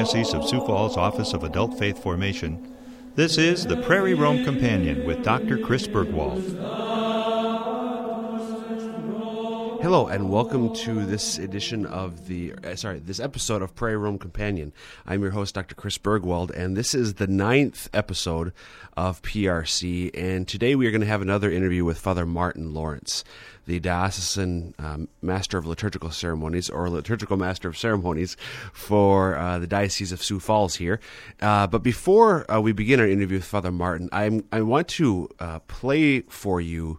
Archdiocese of Sioux Falls Office of Adult Faith Formation, this is the Prairie Rome Companion with Dr. Chris Burgwald. Hello, and welcome to this edition of the, uh, sorry, this episode of Prayer Room Companion. I'm your host, Dr. Chris Burgwald and this is the ninth episode of PRC. And today we are going to have another interview with Father Martin Lawrence the diocesan um, master of liturgical ceremonies or liturgical master of ceremonies for uh, the diocese of Sioux Falls here. Uh, but before uh, we begin our interview with Father Martin, I'm, I want to uh, play for you.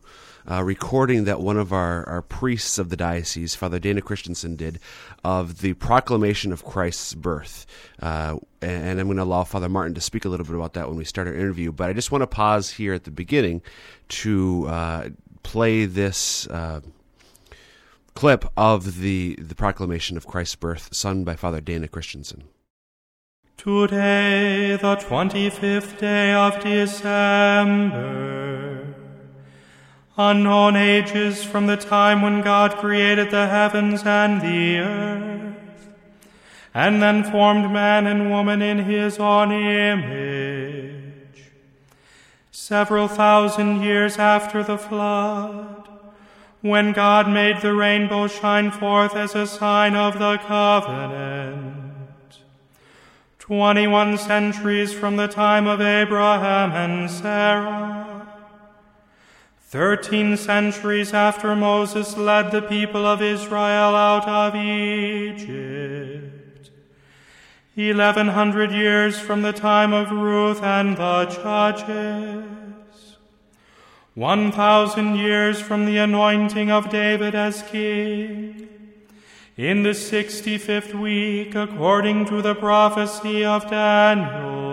Uh, recording that one of our, our priests of the diocese, Father Dana Christensen, did of the proclamation of Christ's birth. Uh, and I'm going to allow Father Martin to speak a little bit about that when we start our interview. But I just want to pause here at the beginning to uh, play this uh, clip of the, the proclamation of Christ's birth, sung by Father Dana Christensen. Today, the 25th day of December, unknown ages from the time when God created the heavens and the earth, and then formed man and woman in his own image Several thousand years after the flood, when God made the rainbow shine forth as a sign of the covenant. Twenty-one centuries from the time of Abraham and Sarah. Thirteen centuries after Moses led the people of Israel out of Egypt. Eleven hundred years from the time of Ruth and the judges. One thousand years from the anointing of David as king. In the sixty-fifth week, according to the prophecy of Daniel.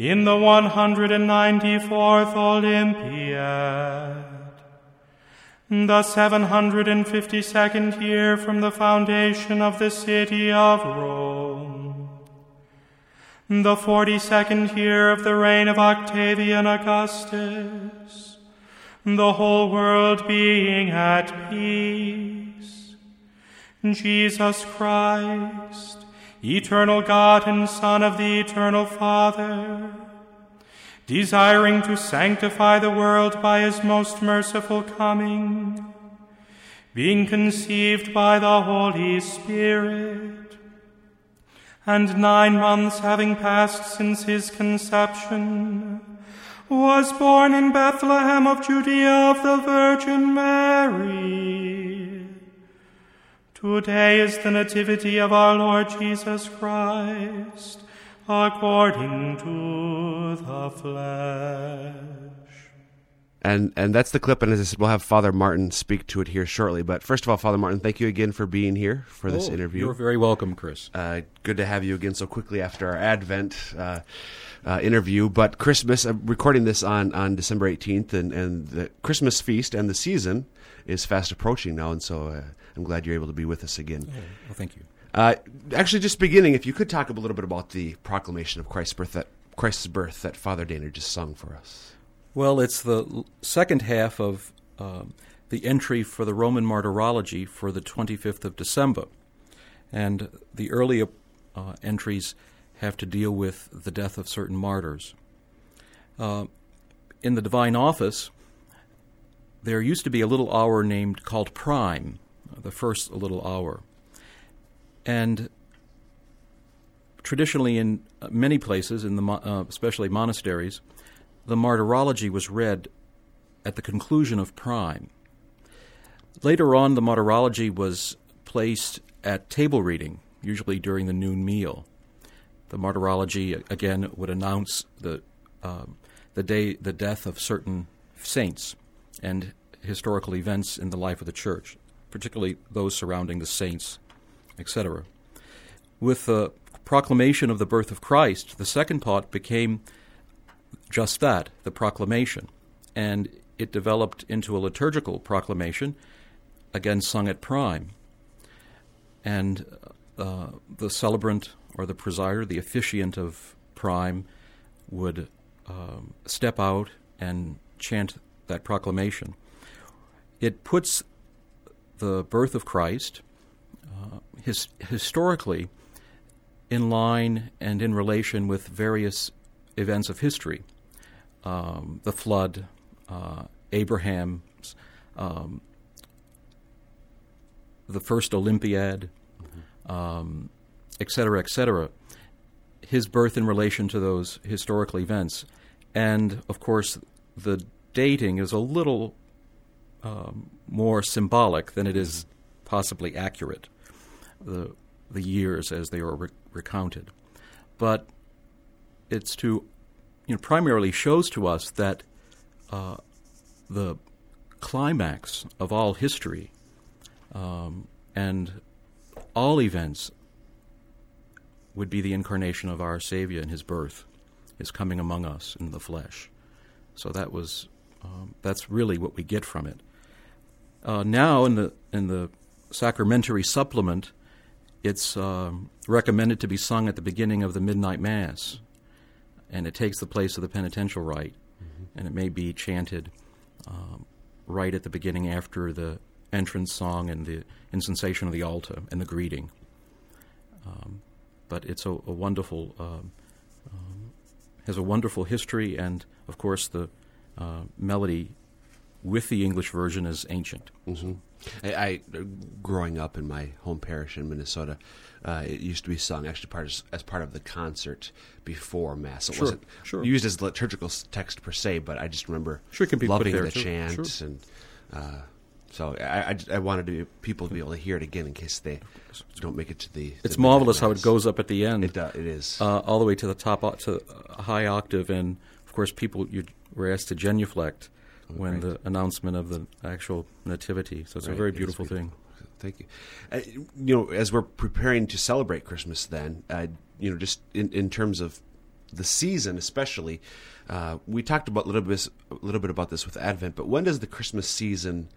In the one hundred and ninety-fourth Olympiad. The seven hundred and fifty-second year from the foundation of the city of Rome the forty-second year of the reign of Octavian Augustus, the whole world being at peace. Jesus Christ, eternal God and Son of the eternal Father, desiring to sanctify the world by his most merciful coming, being conceived by the Holy Spirit, and nine months having passed since his conception, was born in Bethlehem of Judea of the Virgin Mary. Today is the nativity of our Lord Jesus Christ, according to the flesh. And and that's the clip, and as I said, we'll have Father Martin speak to it here shortly. But first of all, Father Martin, thank you again for being here for this oh, interview. You're very welcome, Chris. Uh, good to have you again so quickly after our Advent uh, uh, interview. But Christmas, I'm recording this on, on December 18th, and, and the Christmas feast and the season is fast approaching now, and so uh, I'm glad you're able to be with us again. Oh, well, thank you. Uh, actually, just beginning, if you could talk a little bit about the proclamation of Christ's birth that Christ's birth that Father Dana just sung for us. Well, it's the second half of uh, the entry for the Roman Martyrology for the 25th of December. And the earlier uh, entries have to deal with the death of certain martyrs. Uh, in the Divine Office, there used to be a little hour named called Prime, the first little hour. And traditionally, in many places, in the uh, especially monasteries, the Martyrology was read at the conclusion of Prime. Later on, the Martyrology was placed at table reading, usually during the noon meal. The Martyrology again would announce the uh, the day the death of certain saints and historical events in the life of the church, particularly those surrounding the saints, etc. With the proclamation of the birth of Christ, the second part became just that, the proclamation. And it developed into a liturgical proclamation, again sung at prime. And uh, the celebrant or the presider, the officiant of prime, would um, step out and chant that proclamation. It puts the birth of Christ, uh, his, historically, in line and in relation with various events of history um, the flood, uh, Abraham's, um, the first Olympiad, mm-hmm. um, et cetera, et cetera. His birth in relation to those historical events. And of course, the dating is a little um, more symbolic than it is possibly accurate, the, the years as they are re- recounted. But it's to, you know, primarily shows to us that uh, the climax of all history um, and all events would be the incarnation of our Savior and His birth, His coming among us in the flesh. So that was um, that's really what we get from it. Uh, now in the in the sacramentary supplement, it's um, recommended to be sung at the beginning of the midnight mass, and it takes the place of the penitential rite, mm-hmm. and it may be chanted um, right at the beginning after the entrance song and the incensation of the altar and the greeting. Um, but it's a, a wonderful um, um, has a wonderful history, and of course the uh, melody with the English version as ancient. Mm-hmm. I, I, growing up in my home parish in Minnesota, uh, it used to be sung actually part as, as, part of the concert before mass. It sure, wasn't sure. used as liturgical text per se, but I just remember sure loving the too. chant sure. and. Uh, so I, I, I, wanted to, people to be able to hear it again in case they don't make it to the. It's the marvelous how it goes up at the end. It, uh, it is uh, all the way to the top, to a high octave, and of course, people you were asked to genuflect when right. the announcement of the actual nativity. So it's right. a very beautiful, beautiful, thing. Thank you. Uh, you know, as we're preparing to celebrate Christmas, then uh, you know, just in, in terms of the season, especially, uh, we talked about a little bit a little bit about this with Advent. But when does the Christmas season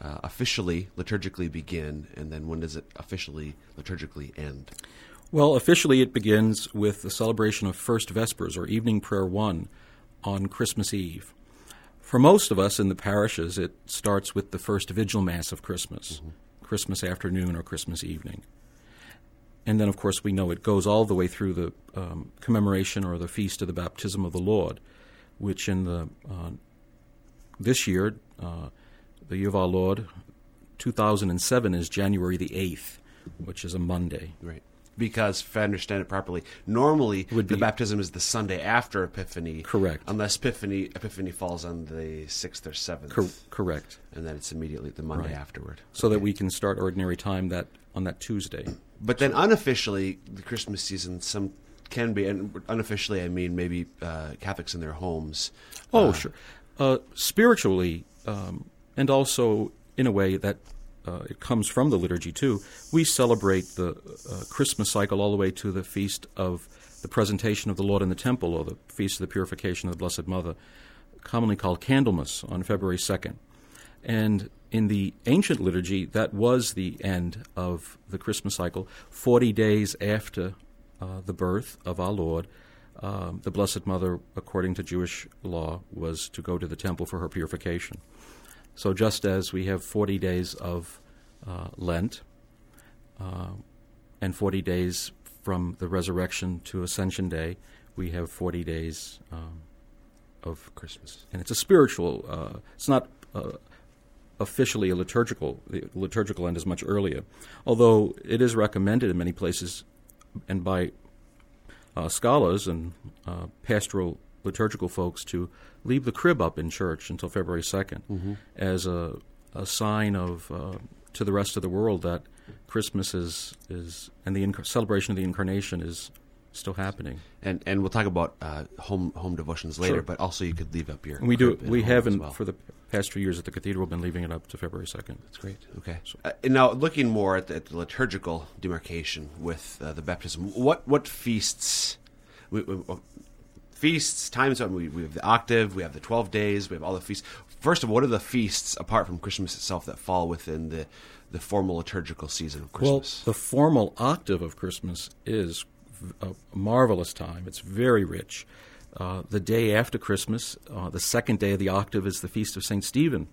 uh, officially liturgically begin, and then when does it officially liturgically end? Well, officially it begins with the celebration of First Vespers or Evening Prayer One on Christmas Eve. For most of us in the parishes, it starts with the first Vigil Mass of Christmas, mm-hmm. Christmas afternoon or Christmas evening. And then, of course, we know it goes all the way through the um, commemoration or the feast of the baptism of the Lord, which in the uh, this year, uh, the year of our Lord, 2007 is January the 8th, which is a Monday. Right because if I understand it properly, normally Would the baptism is the Sunday after Epiphany. Correct. Unless Epiphany Epiphany falls on the sixth or seventh. Cor- correct. And then it's immediately the Monday right. afterward. So that we can start ordinary time that on that Tuesday. But then unofficially, the Christmas season some can be, and unofficially I mean maybe uh, Catholics in their homes. Oh, uh, sure. Uh, spiritually, um, and also in a way that uh, it comes from the liturgy too. We celebrate the uh, Christmas cycle all the way to the feast of the presentation of the Lord in the temple, or the feast of the purification of the Blessed Mother, commonly called Candlemas, on February second. And in the ancient liturgy, that was the end of the Christmas cycle. Forty days after uh, the birth of our Lord, um, the Blessed Mother, according to Jewish law, was to go to the temple for her purification. So just as we have 40 days of uh, Lent uh, and 40 days from the resurrection to Ascension Day, we have 40 days um, of Christmas. And it's a spiritual, uh, it's not uh, officially a liturgical, the liturgical end is much earlier, although it is recommended in many places and by uh, scholars and uh, pastoral liturgical folks to leave the crib up in church until February 2nd mm-hmm. as a, a sign of uh, to the rest of the world that Christmas is is and the inc- celebration of the incarnation is still happening. And and we'll talk about uh, home home devotions later, sure. but also you could leave up your. And we do. We have well. for the past few years at the cathedral been leaving it up to February second. That's great. Okay. So, uh, and now looking more at the, at the liturgical demarcation with uh, the baptism, what what feasts? We, we, feasts, times we, we have the octave, we have the 12 days, we have all the feasts. First of all, what are the feasts apart from Christmas itself that fall within the, the formal liturgical season of Christmas? Well, the formal octave of Christmas is a marvelous time. It's very rich. Uh, the day after Christmas, uh, the second day of the octave, is the feast of St. Stephen,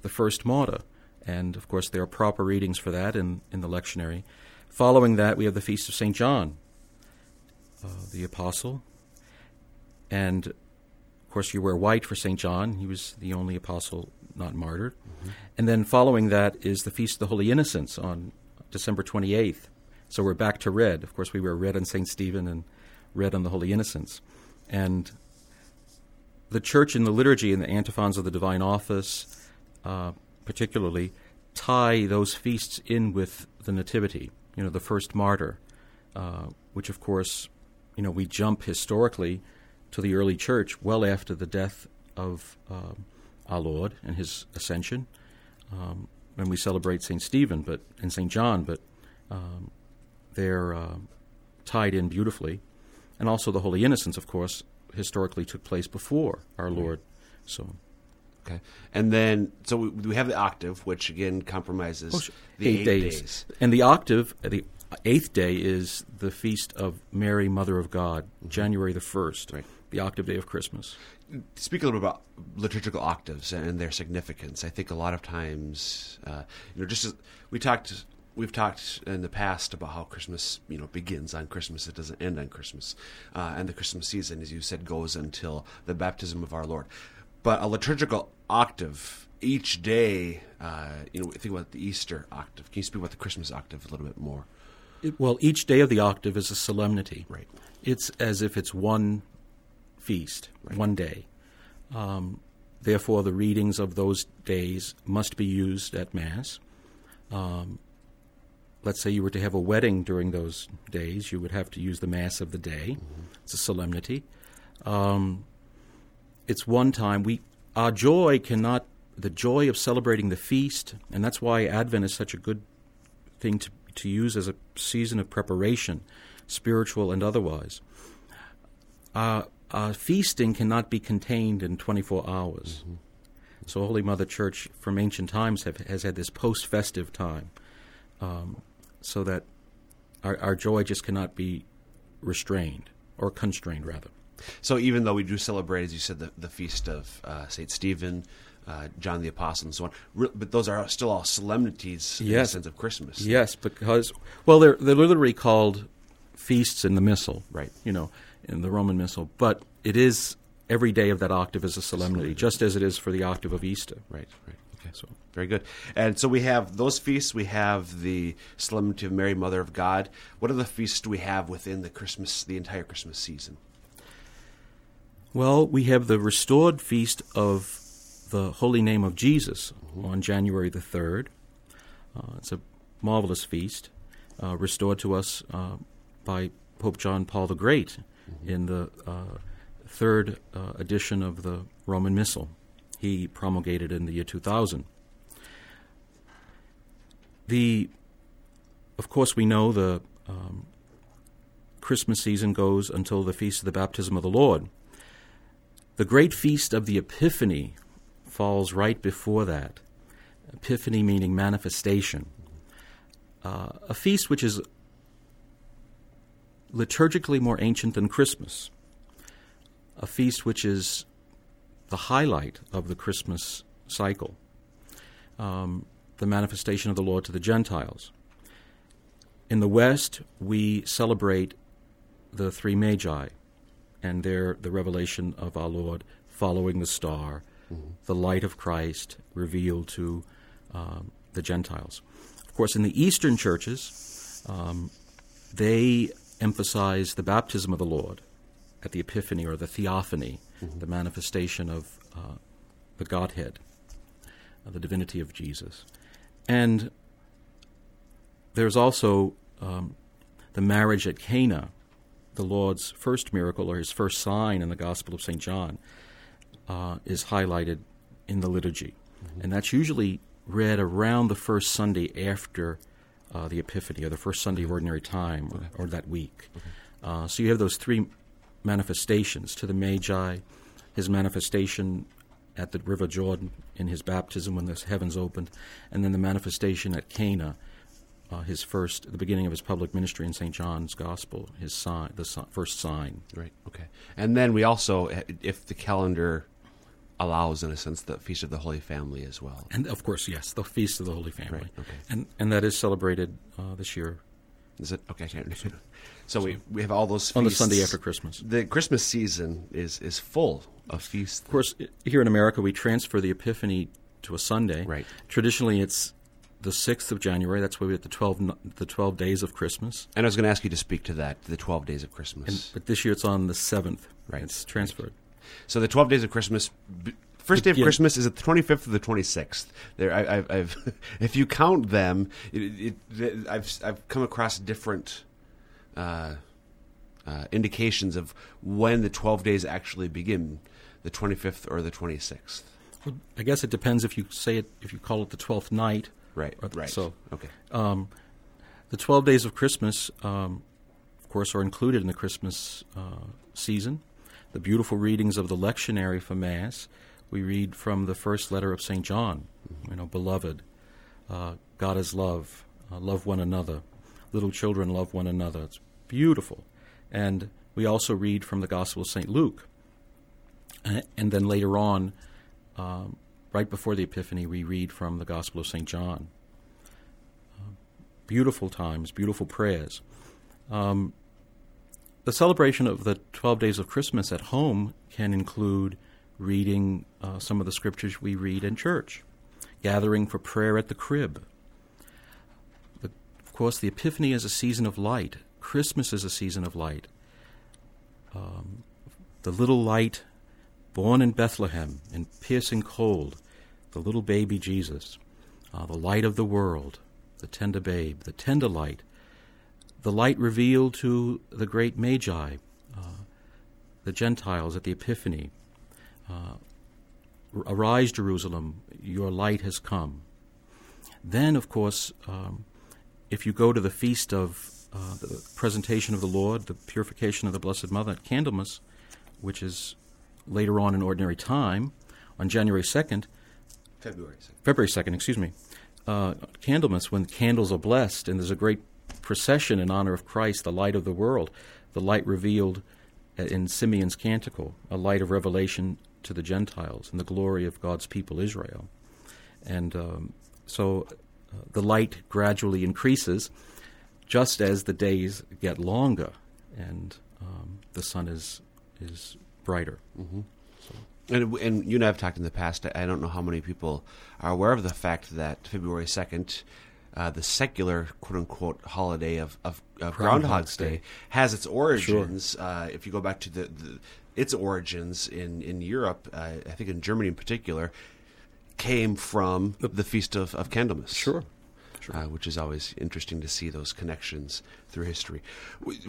the first martyr. And of course, there are proper readings for that in, in the lectionary. Following that, we have the feast of St. John. uh, the apostle. And course, you wear white for St. John. He was the only apostle not martyred. Mm-hmm. And then following that is the Feast of the Holy Innocents on December 28th. So we're back to red. Of course, we wear red on St. Stephen and red on the Holy Innocents. And the church in the liturgy and the antiphons of the divine office, uh, particularly, tie those feasts in with the Nativity, you know, the first martyr, uh, which, of course, you know, we jump historically to the early church well after the death of um, our Lord and his ascension. Um, when we celebrate St. Stephen but and St. John, but um, they're uh, tied in beautifully. And also the Holy Innocents, of course, historically took place before our Lord. So Okay, and then so we, we have the octave, which again compromises oh, the eight, eight days. days. and the octave, the eighth day is the feast of Mary, Mother of God, January the first, Right. The octave day of Christmas. Speak a little bit about liturgical octaves and their significance. I think a lot of times, uh, you know, just as we talked, we've talked in the past about how Christmas, you know, begins on Christmas. It doesn't end on Christmas, uh, and the Christmas season, as you said, goes until the baptism of our Lord. But a liturgical octave each day, uh, you know, think about the Easter octave. Can you speak about the Christmas octave a little bit more? It- well, each day of the octave is a solemnity. Right. It's as if it's one feast, one day. Um, therefore, the readings of those days must be used at Mass. Um, let's say you were to have a wedding during those days, you would have to use the Mass of the day. It's a solemnity. Um, it's one time we our joy cannot the joy of celebrating the feast, and that's why Advent is such a good thing to to use as a season of preparation, spiritual and otherwise. Uh, uh, feasting cannot be contained in 24 hours. So, Holy Mother Church from ancient times have, has had this post festive time um, so that our, our joy just cannot be restrained or constrained, rather. So even though we do celebrate, as you said, the, the feast of uh, Saint Stephen, uh, John the Apostle, and so on, re- but those are still all solemnities in the sense of Christmas. Yes, because well, they're they're literally called feasts in the Missal, Right. You know, in the Roman Missal, but it is every day of that octave is a solemnity, just as it is for the octave of Easter. Right, right. Okay, So- very good. And so we have those feasts. We have the Solemnity of Mary, Mother of God. What other feasts do we have within the Christmas, the entire Christmas season? Well, we have the restored feast of the Holy Name of Jesus on January the third. Uh, it's a marvelous feast, uh, restored to us uh, by Pope John Paul the Great in the uh, third uh, edition of the Roman Missal. He promulgated in the year 2000. The, of course, we know the um, Christmas season goes until the feast of the baptism of the Lord. The great feast of the Epiphany falls right before that. Epiphany meaning manifestation. Uh, a feast which is liturgically more ancient than Christmas. A feast which is the highlight of the Christmas cycle. Um, the manifestation of the Lord to the Gentiles. In the West, we celebrate the three magi and their the revelation of our Lord following the star, the light of Christ revealed to um, the Gentiles. Of course, in the Eastern churches, um, they emphasize the baptism of the Lord at the Epiphany or the Theophany, the manifestation of uh, the Godhead, uh, the divinity of Jesus. And there's also um, the marriage at Cana, the Lord's first miracle or his first sign in the Gospel of St. John, uh, is highlighted in the liturgy. And that's usually read around the first Sunday after uh, the Epiphany, or the first Sunday of Ordinary Time, or, or that week. Uh, so you have those three manifestations to the Magi, his manifestation at the River Jordan in his baptism when the heavens opened, and then the manifestation at Cana, uh, his first, the beginning of his public ministry in St. John's Gospel, his sign, the si- first sign. Right. Okay. And then we also, if the calendar allows, in a sense, the Feast of the Holy Family as well. And of course, yes, the Feast of the Holy Family. Right, okay. And, and that is celebrated uh, this year Is it okay? So we we have all those feasts. On the Sunday after Christmas. The Christmas season is is full of feasts. Of course, here in America, we transfer the Epiphany to a Sunday. Right. Traditionally, it's the sixth of January. That's why we have the twelve the twelve days of Christmas. And I was going to ask you to speak to that, the 12 days of Christmas. And, but this year, it's on the seventh. Right. It's transferred. So the 12 days of Christmas, b- first day of Begin- Christmas is the 25th or the 26th? There, I, I've, I've, if you count them, it, it, I've, I've come across different uh, uh, indications of when the 12 days actually begin, the 25th or the 26th. Well, I guess it depends if you say it if you call it the twelfth night. Right, the- right. so- okay. Um, the 12 days of Christmas, um, of course, are included in the Christmas uh, season. The beautiful readings of the lectionary for Mass. We read from the first letter of St. John, you know, beloved, uh, God is love, uh, love one another. Little children love one another. It's beautiful. And we also read from the Gospel of St. Luke. And, then later on, um, right before the Epiphany, we read from the Gospel of St. John beautiful times, beautiful prayers. Um, the celebration of the 12 days of Christmas at home can include reading uh, some of the scriptures we read in church, gathering for prayer at the crib. The, of course, the Epiphany is a season of light, Christmas is a season of light. Um, the little light born in Bethlehem in piercing cold, the little baby Jesus, uh, the light of the world, the tender babe, the tender light, the light revealed to the great Magi, uh, the Gentiles at the Epiphany. Uh, Arise, Jerusalem, your light has come. Then, of course, um, if you go to the feast of uh, the presentation of the Lord, the purification of the Blessed Mother at Candlemas, which is later on in ordinary time, on January 2nd, February 2nd. February 2nd, excuse me, uh, Candlemas, when candles are blessed, and there's a great procession in honor of Christ, the light of the world, the light revealed in Simeon's canticle, a light of revelation to the Gentiles and the glory of God's people Israel. And um, so uh, the light gradually increases just as the days get longer and um, the sun is, is brighter. And, and you and I have talked in the past. I don't know how many people are aware of the fact that February 2nd, uh, the secular quote unquote holiday of, of, of Groundhog's Day, Day. has its origins. Uh, if you go back to the, the its origins in, in Europe, uh, I think in Germany in particular, came from the Feast of, of Candlemas. Sure. Uh, which is always interesting to see those connections through history.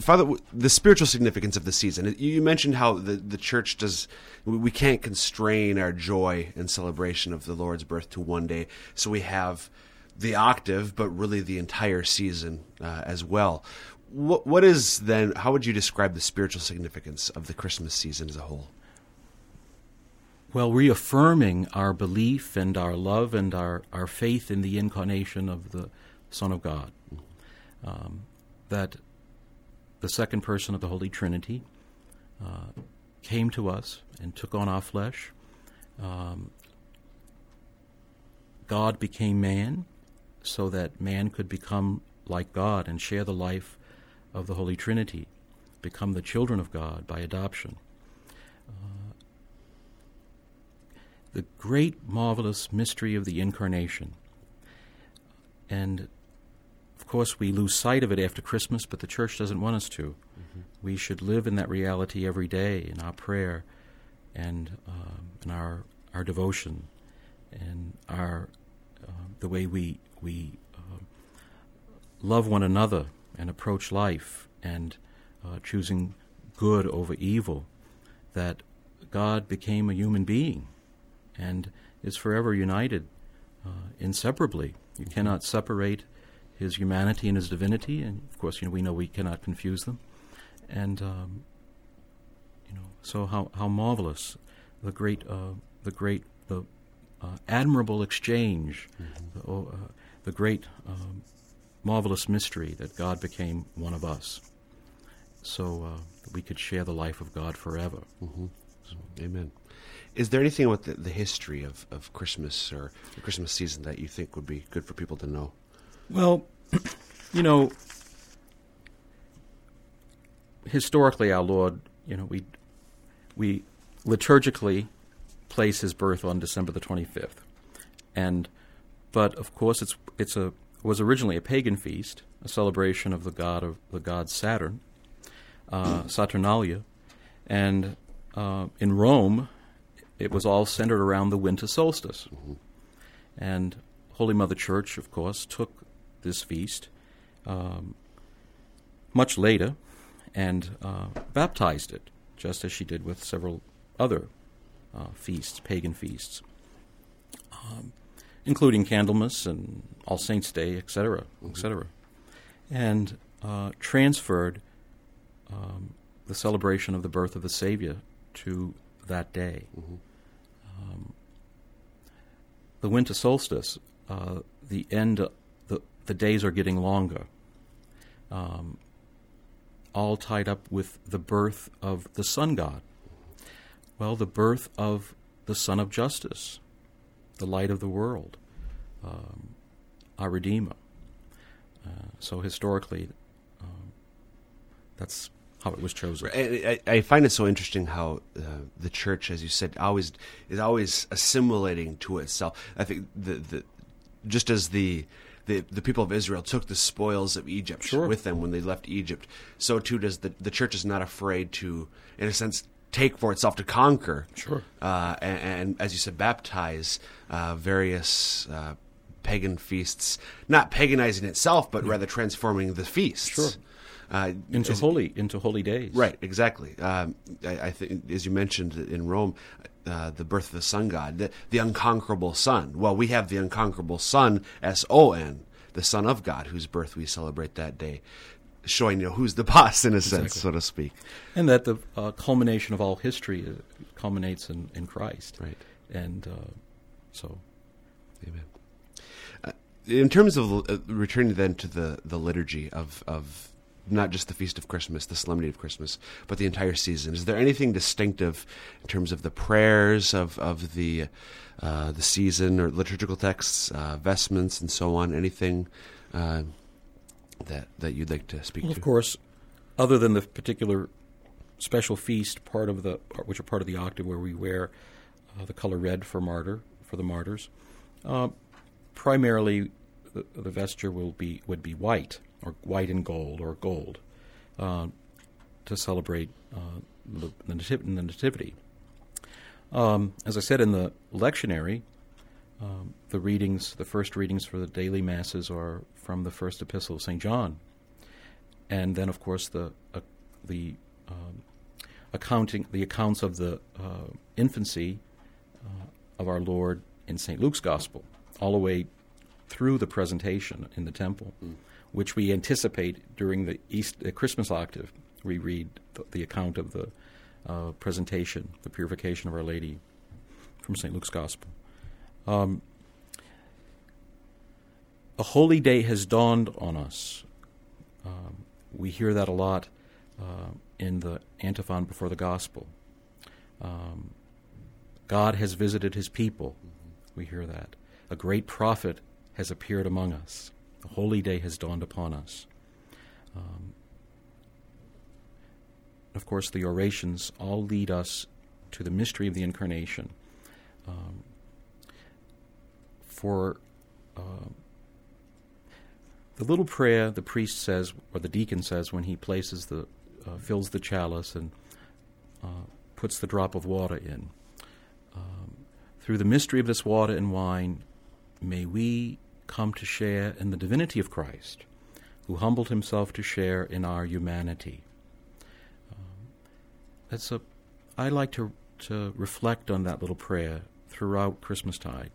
Father, the spiritual significance of the season. You- mentioned how the, the church does, we can't constrain our joy and celebration of the Lord's birth to one day. So we have the octave, but really the entire season uh, as well. What, what is then, how would you describe the spiritual significance of the Christmas season as a whole? Well, reaffirming our belief and our love and our, our faith in the incarnation of the Son of God. Um, that the second person of the Holy Trinity uh, came to us and took on our flesh. Um, God became man so that man could become like God and share the life of the Holy Trinity, become the children of God by adoption. the great, marvelous mystery of the Incarnation. And of course, we lose sight of it after Christmas, but the Church doesn't want us to. We should live in that reality every day in our prayer and um, in our, our devotion and our, uh, the way we, we uh, love one another and approach life and uh, choosing good over evil. That God became a human being and is forever united uh, inseparably. You cannot separate his humanity and his divinity, and of course, you know we know we cannot confuse them. And um, you know, so how how marvelous the great uh, the great the uh, admirable exchange, the, oh, uh, the great um, marvelous mystery that God became one of us, so uh, that we could share the life of God forever. Amen. Is there anything about the, the history of, of Christmas or the Christmas season that you think would be good for people to know? Well, you know, historically, our Lord, you know, we we liturgically place his birth on December the 25th, and but of course, it's it's a was originally a pagan feast, a celebration of the god of the god Saturn, uh, Saturnalia, and uh, in Rome, it was all centered around the winter solstice, and Holy Mother Church, of course, took this feast um, much later and uh, baptized it, just as she did with several other uh, feasts, pagan feasts, um, including Candlemas and All Saints' Day, etc., etc., and uh, transferred um, the celebration of the birth of the Savior to that day. Um, the winter solstice, uh, the end, the, the days are getting longer. Um, all tied up with the birth of the sun god. Well, the birth of the Son of Justice, the light of the world, um, our Redeemer. Uh, so historically, um, that's how it was chosen. I, I, find it so interesting how uh, the church, as you said, always is always assimilating to itself. I think the, the just as the the, the people of Israel took the spoils of Egypt Sure. with them when they left Egypt, so too does the the church is not afraid to, in a sense, take for itself to conquer. Sure. Uh, and, and as you said, baptize uh, various uh, pagan feasts, not paganizing itself, but rather transforming the feasts. Sure. Uh, into as- holy into holy days. Right, exactly. Um, I, I think, as you mentioned in Rome, uh, the birth of the sun god, the, the unconquerable sun. Well, we have the unconquerable sun, S O N, the Son of God, whose birth we celebrate that day, showing you know who's the boss in a sense, so to speak. and that the uh, culmination of all history uh, culminates in, in Christ. Right. And uh, so, Amen. Uh, in terms of uh, returning then to the, the liturgy of, of not just the feast of Christmas, the solemnity of Christmas, but the entire season, is there anything distinctive in terms of the prayers of, of the uh, the season or liturgical texts, uh, vestments, and so on? Anything uh, that that you'd like to speak well, to? of course, other than the particular special feast part of the which are part of the octave where we wear uh, the color red for martyr for the martyrs, uh, primarily the, the vesture will be would be white or white and gold or gold uh, to celebrate uh, the, the, nativ- the nativity. Um, as I said in the lectionary, the readings, the first readings for the daily masses are from the first epistle of St. John. And then, of course, the, uh, the um, accounting, the accounts of the uh, infancy uh, of our Lord in St. Luke's Gospel, all the way through the presentation in the temple, which we anticipate during the East, uh, Christmas octave. We read the, the account of the uh, presentation, the purification of Our Lady from St. Luke's Gospel. Um, a holy day has dawned on us. Um, we hear that a lot uh, in the antiphon before the Gospel. Um, God has visited his people. We hear that. A great prophet has appeared among us. A holy day has dawned upon us. Um, of course, the orations all lead us to the mystery of the Incarnation. Um, for uh, the little prayer the priest says, or the deacon says, when he places the, uh, fills the chalice and uh, puts the drop of water in. Um, through the mystery of this water and wine, may we come to share in the divinity of Christ, who humbled himself to share in our humanity. Um, that's a. I like to to reflect on that little prayer throughout Christmastide.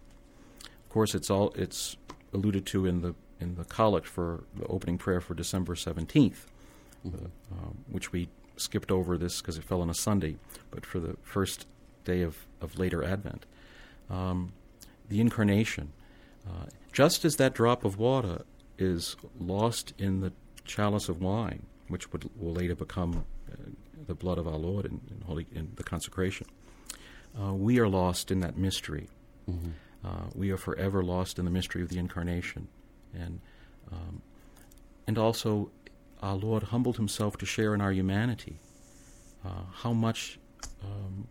Of course, it's all it's alluded to in the in the collect for the opening prayer for December 17th, uh, um, which we skipped over this because it fell on a Sunday, but for the first day of, of later Advent. Um, the Incarnation. Uh, just as that drop of water is lost in the chalice of wine, which would, will later become uh, the blood of our Lord in, in, holy, in the consecration, uh, we are lost in that mystery. Uh, we are forever lost in the mystery of the Incarnation, and um, and also our Lord humbled himself to share in our humanity. Uh, how much, um,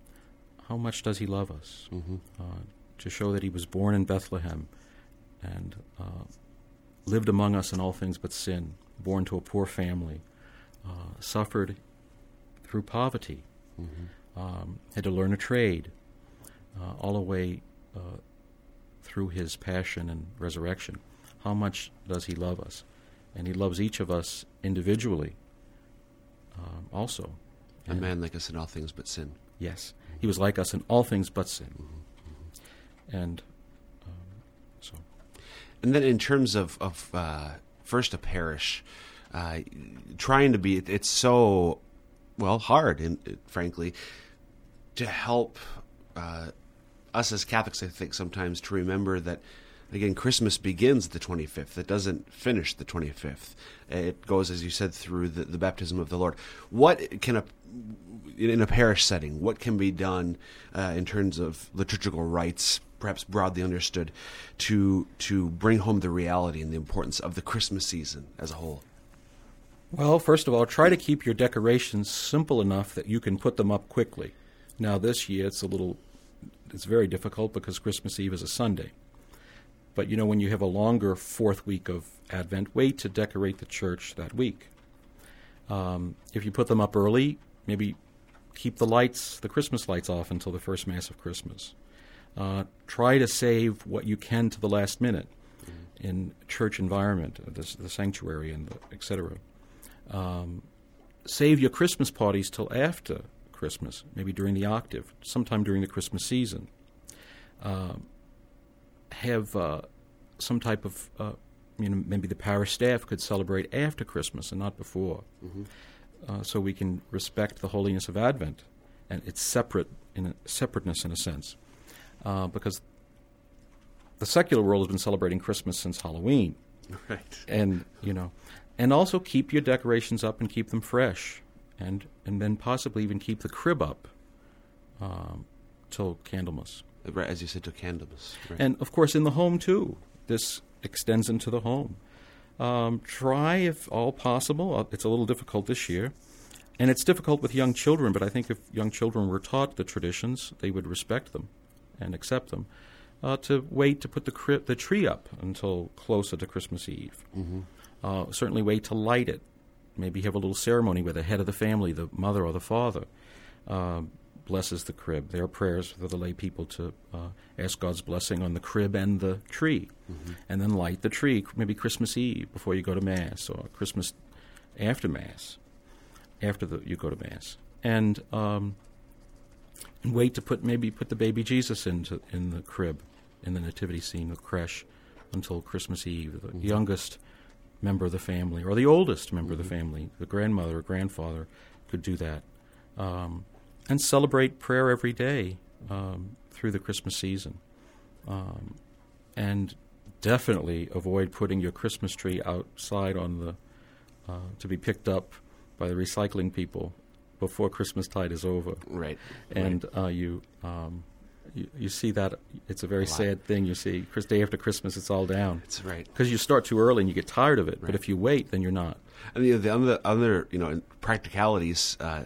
how much does he love us? Mm-hmm. Uh, to show that he was born in Bethlehem and uh, lived among us in all things but sin, born to a poor family, uh, suffered through poverty, Mm-hmm. um, had to learn a trade, uh, all the way uh, through his passion and resurrection. How much does he love us? And he loves each of us individually um, also. A And- man like us in all things but sin. Yes. He was like us in all things but sin. And um, so. And then in terms of, of uh, first a parish, uh, trying to be, it, it's so, well, hard, in, frankly, to help uh, us as Catholics, I think, sometimes to remember that, again, Christmas begins the 25th. It doesn't finish the 25th. It goes, as you said, through the, the baptism of the Lord. What can a in a parish setting, what can be done uh, in terms of liturgical rites, perhaps broadly understood, to to bring home the reality and the importance of the Christmas season as a whole? Well, first of all, try to keep your decorations simple enough that you can put them up quickly. Now, this year it's a little, it's very difficult because Christmas Eve is a Sunday. But you know, when you have a longer fourth week of Advent, wait to decorate the church that week. Um, if you put them up early, maybe keep the lights, the Christmas lights off until the first Mass of Christmas. Uh, try to save what you can to the last minute in church environment, uh, the, the sanctuary, and etc. Um, save your Christmas parties till after Christmas, maybe during the octave, sometime during the Christmas season. Um, have uh, some type of, uh, you know, maybe the parish staff could celebrate after Christmas and not before, uh, so we can respect the holiness of Advent. And its separate in a, separateness in a sense, uh, because the secular world has been celebrating Christmas since Halloween. Right. and you know, and also keep your decorations up and keep them fresh, and and then possibly even keep the crib up um, till Candlemas, Right, as you said, to Candlemas. Right. and of course in the home too. This extends into the home. Um, try, if all possible. uh, It's a little difficult this year, and it's difficult with young children. But I think if young children were taught the traditions, they would respect them and accept them. Uh, to wait to put the cri- the tree up until closer to Christmas Eve. Mm-hmm. Uh, certainly, wait to light it. Maybe have a little ceremony where the head of the family, the mother or the father, uh, blesses the crib. There are prayers for the lay people to uh, ask God's blessing on the crib and the tree, and then light the tree. Maybe Christmas Eve before you go to mass, or Christmas after mass, after the, you go to mass, and um, and wait to put maybe put the baby Jesus into in the crib, in the nativity scene, the creche, until Christmas Eve. The youngest member of the family, or the oldest member of the family, the grandmother or grandfather, could do that, um, and celebrate prayer every day um, through the Christmas season, um, and definitely avoid putting your Christmas tree outside on the uh, to be picked up by the recycling people before Christmas tide is over right. and uh, you, um, you you see that it's a very lot. sad thing. You see, Chris, day after Christmas, it's all down That's right. because you start too early and you get tired of it. Right. But if you wait, then you're not. And the, the other, other, you know, practicalities, uh,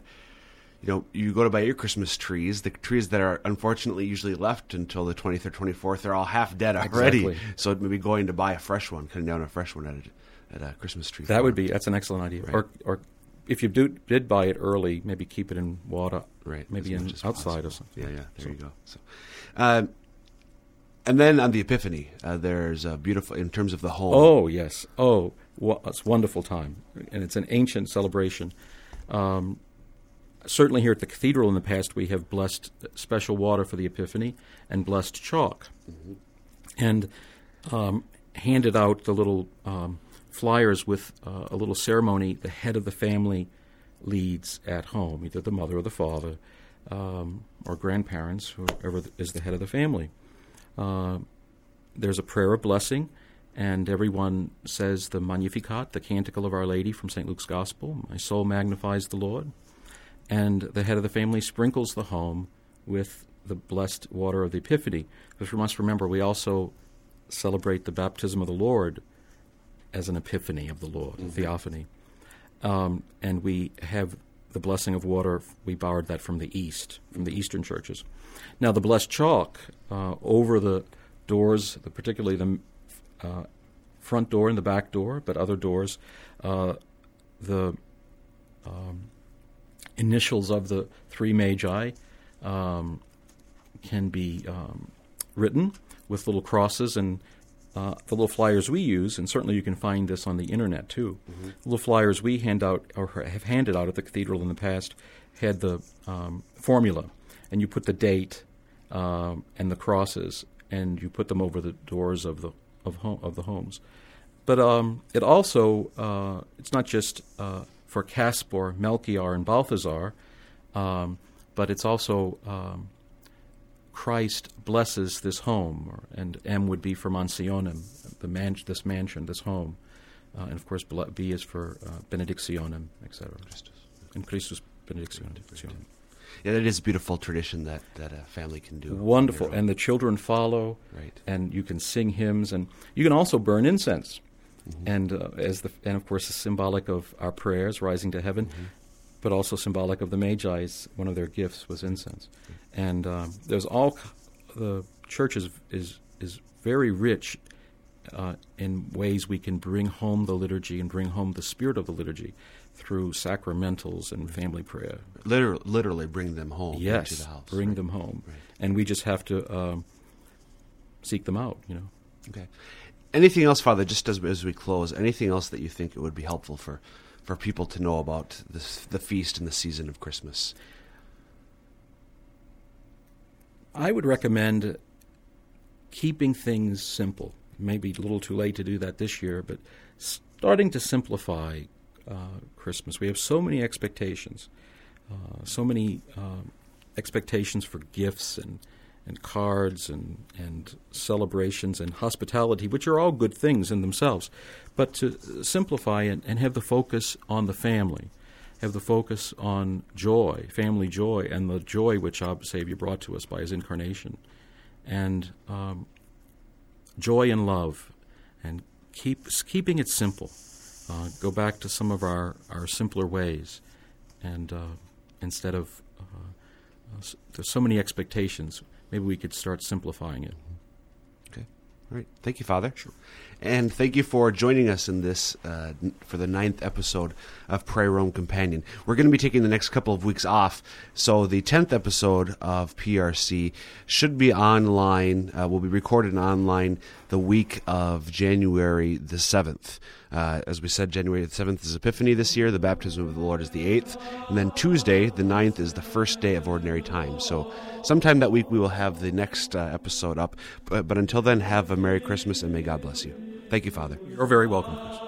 you know, you go to buy your Christmas trees. The trees that are unfortunately usually left until the 20th or 24th, they're all half dead already. Exactly. So maybe going to buy a fresh one, cutting down a fresh one at a, at a Christmas tree. That farm. would be that's an excellent idea. Right. Or or if you do, did buy it early, maybe keep it in water, right. maybe in outside possible. or something. Yeah, yeah. There So- you go. So, um, and then on the Epiphany, uh, there's a beautiful in terms of the whole. Oh yes. Oh, wa- it's a wonderful time, and it's an ancient celebration. Um, certainly, here at the cathedral in the past, we have blessed special water for the Epiphany and blessed chalk, and um, handed out the little um, flyers with uh, a little ceremony. The head of the family leads at home, either the mother or the father, um, or grandparents, whoever is the head of the family. Uh, there's a prayer of blessing, and everyone says the Magnificat, the Canticle of Our Lady from St. Luke's Gospel. My soul magnifies the Lord. And the head of the family sprinkles the home with the blessed water of the Epiphany. Because we must remember, we also celebrate the baptism of the Lord as an epiphany of the Lord, a theophany. um, and we have the blessing of water. We borrowed that from the East, from the Eastern churches. Now, the blessed chalk uh, over the doors, the, particularly the uh, front door and the back door, but other doors, uh, the um, initials of the three magi um, can be um, written with little crosses and uh, the little flyers we use, and certainly you can find this on the internet too. Mm-hmm. Little flyers we hand out or have handed out at the cathedral in the past had the um, formula, and you put the date um, and the crosses, and you put them over the doors of the of, home, of the homes. But um, it also uh, it's not just uh, for Caspar, Melchior, and Balthazar, um, but it's also um, Christ blesses this home, and M would be for Mansionem, the man- this mansion, this home, uh, and of course B is for uh, Benedictionem, etc. And Christus Benedictionem. Yeah, it is a beautiful tradition that, that a family can do. Wonderful, and the children follow, right? And you can sing hymns, and you can also burn incense, mm-hmm. and uh, as the and of course, symbolic of our prayers rising to heaven. Mm-hmm but also symbolic of the Magi's. One of their gifts was incense, and um, there's all the church is is is very rich uh, in ways we can bring home the liturgy and bring home the spirit of the liturgy through sacramentals and family prayer. Literally, literally bring them home. Yes, to the house. bring right. them home, right. and we just have to um, seek them out. You know. Okay. Anything else, Father? Just as as we close, anything else that you think it would be helpful for for people to know about this, the feast and the season of Christmas? I would recommend keeping things simple. Maybe a little too late to do that this year, but starting to simplify uh, Christmas. We have so many expectations, uh, so many uh, expectations for gifts and and cards and, and celebrations and hospitality, which are all good things in themselves. But to simplify it and have the focus on the family, have the focus on joy, family joy, and the joy which our Savior brought to us by his incarnation, and um, joy and love, and keep keeping it simple. Uh, go back to some of our, our simpler ways, and uh, instead of uh there's so many expectations maybe we could start simplifying it. Okay. All right. Thank you, Father. Sure. And thank you for joining us in this uh, for the ninth episode of Pray Rome Companion. We're going to be taking the next couple of weeks off, so the tenth episode of PRC should be online. Uh, will be recorded online the week of January the seventh. Uh, as we said, January the 7th is Epiphany this year. The baptism of the Lord is the 8th. And then Tuesday, the 9th, is the first day of Ordinary Time. So sometime that week we will have the next uh, episode up. But, but until then, have a Merry Christmas and may God bless you. Thank you, Father. You're very welcome, Chris.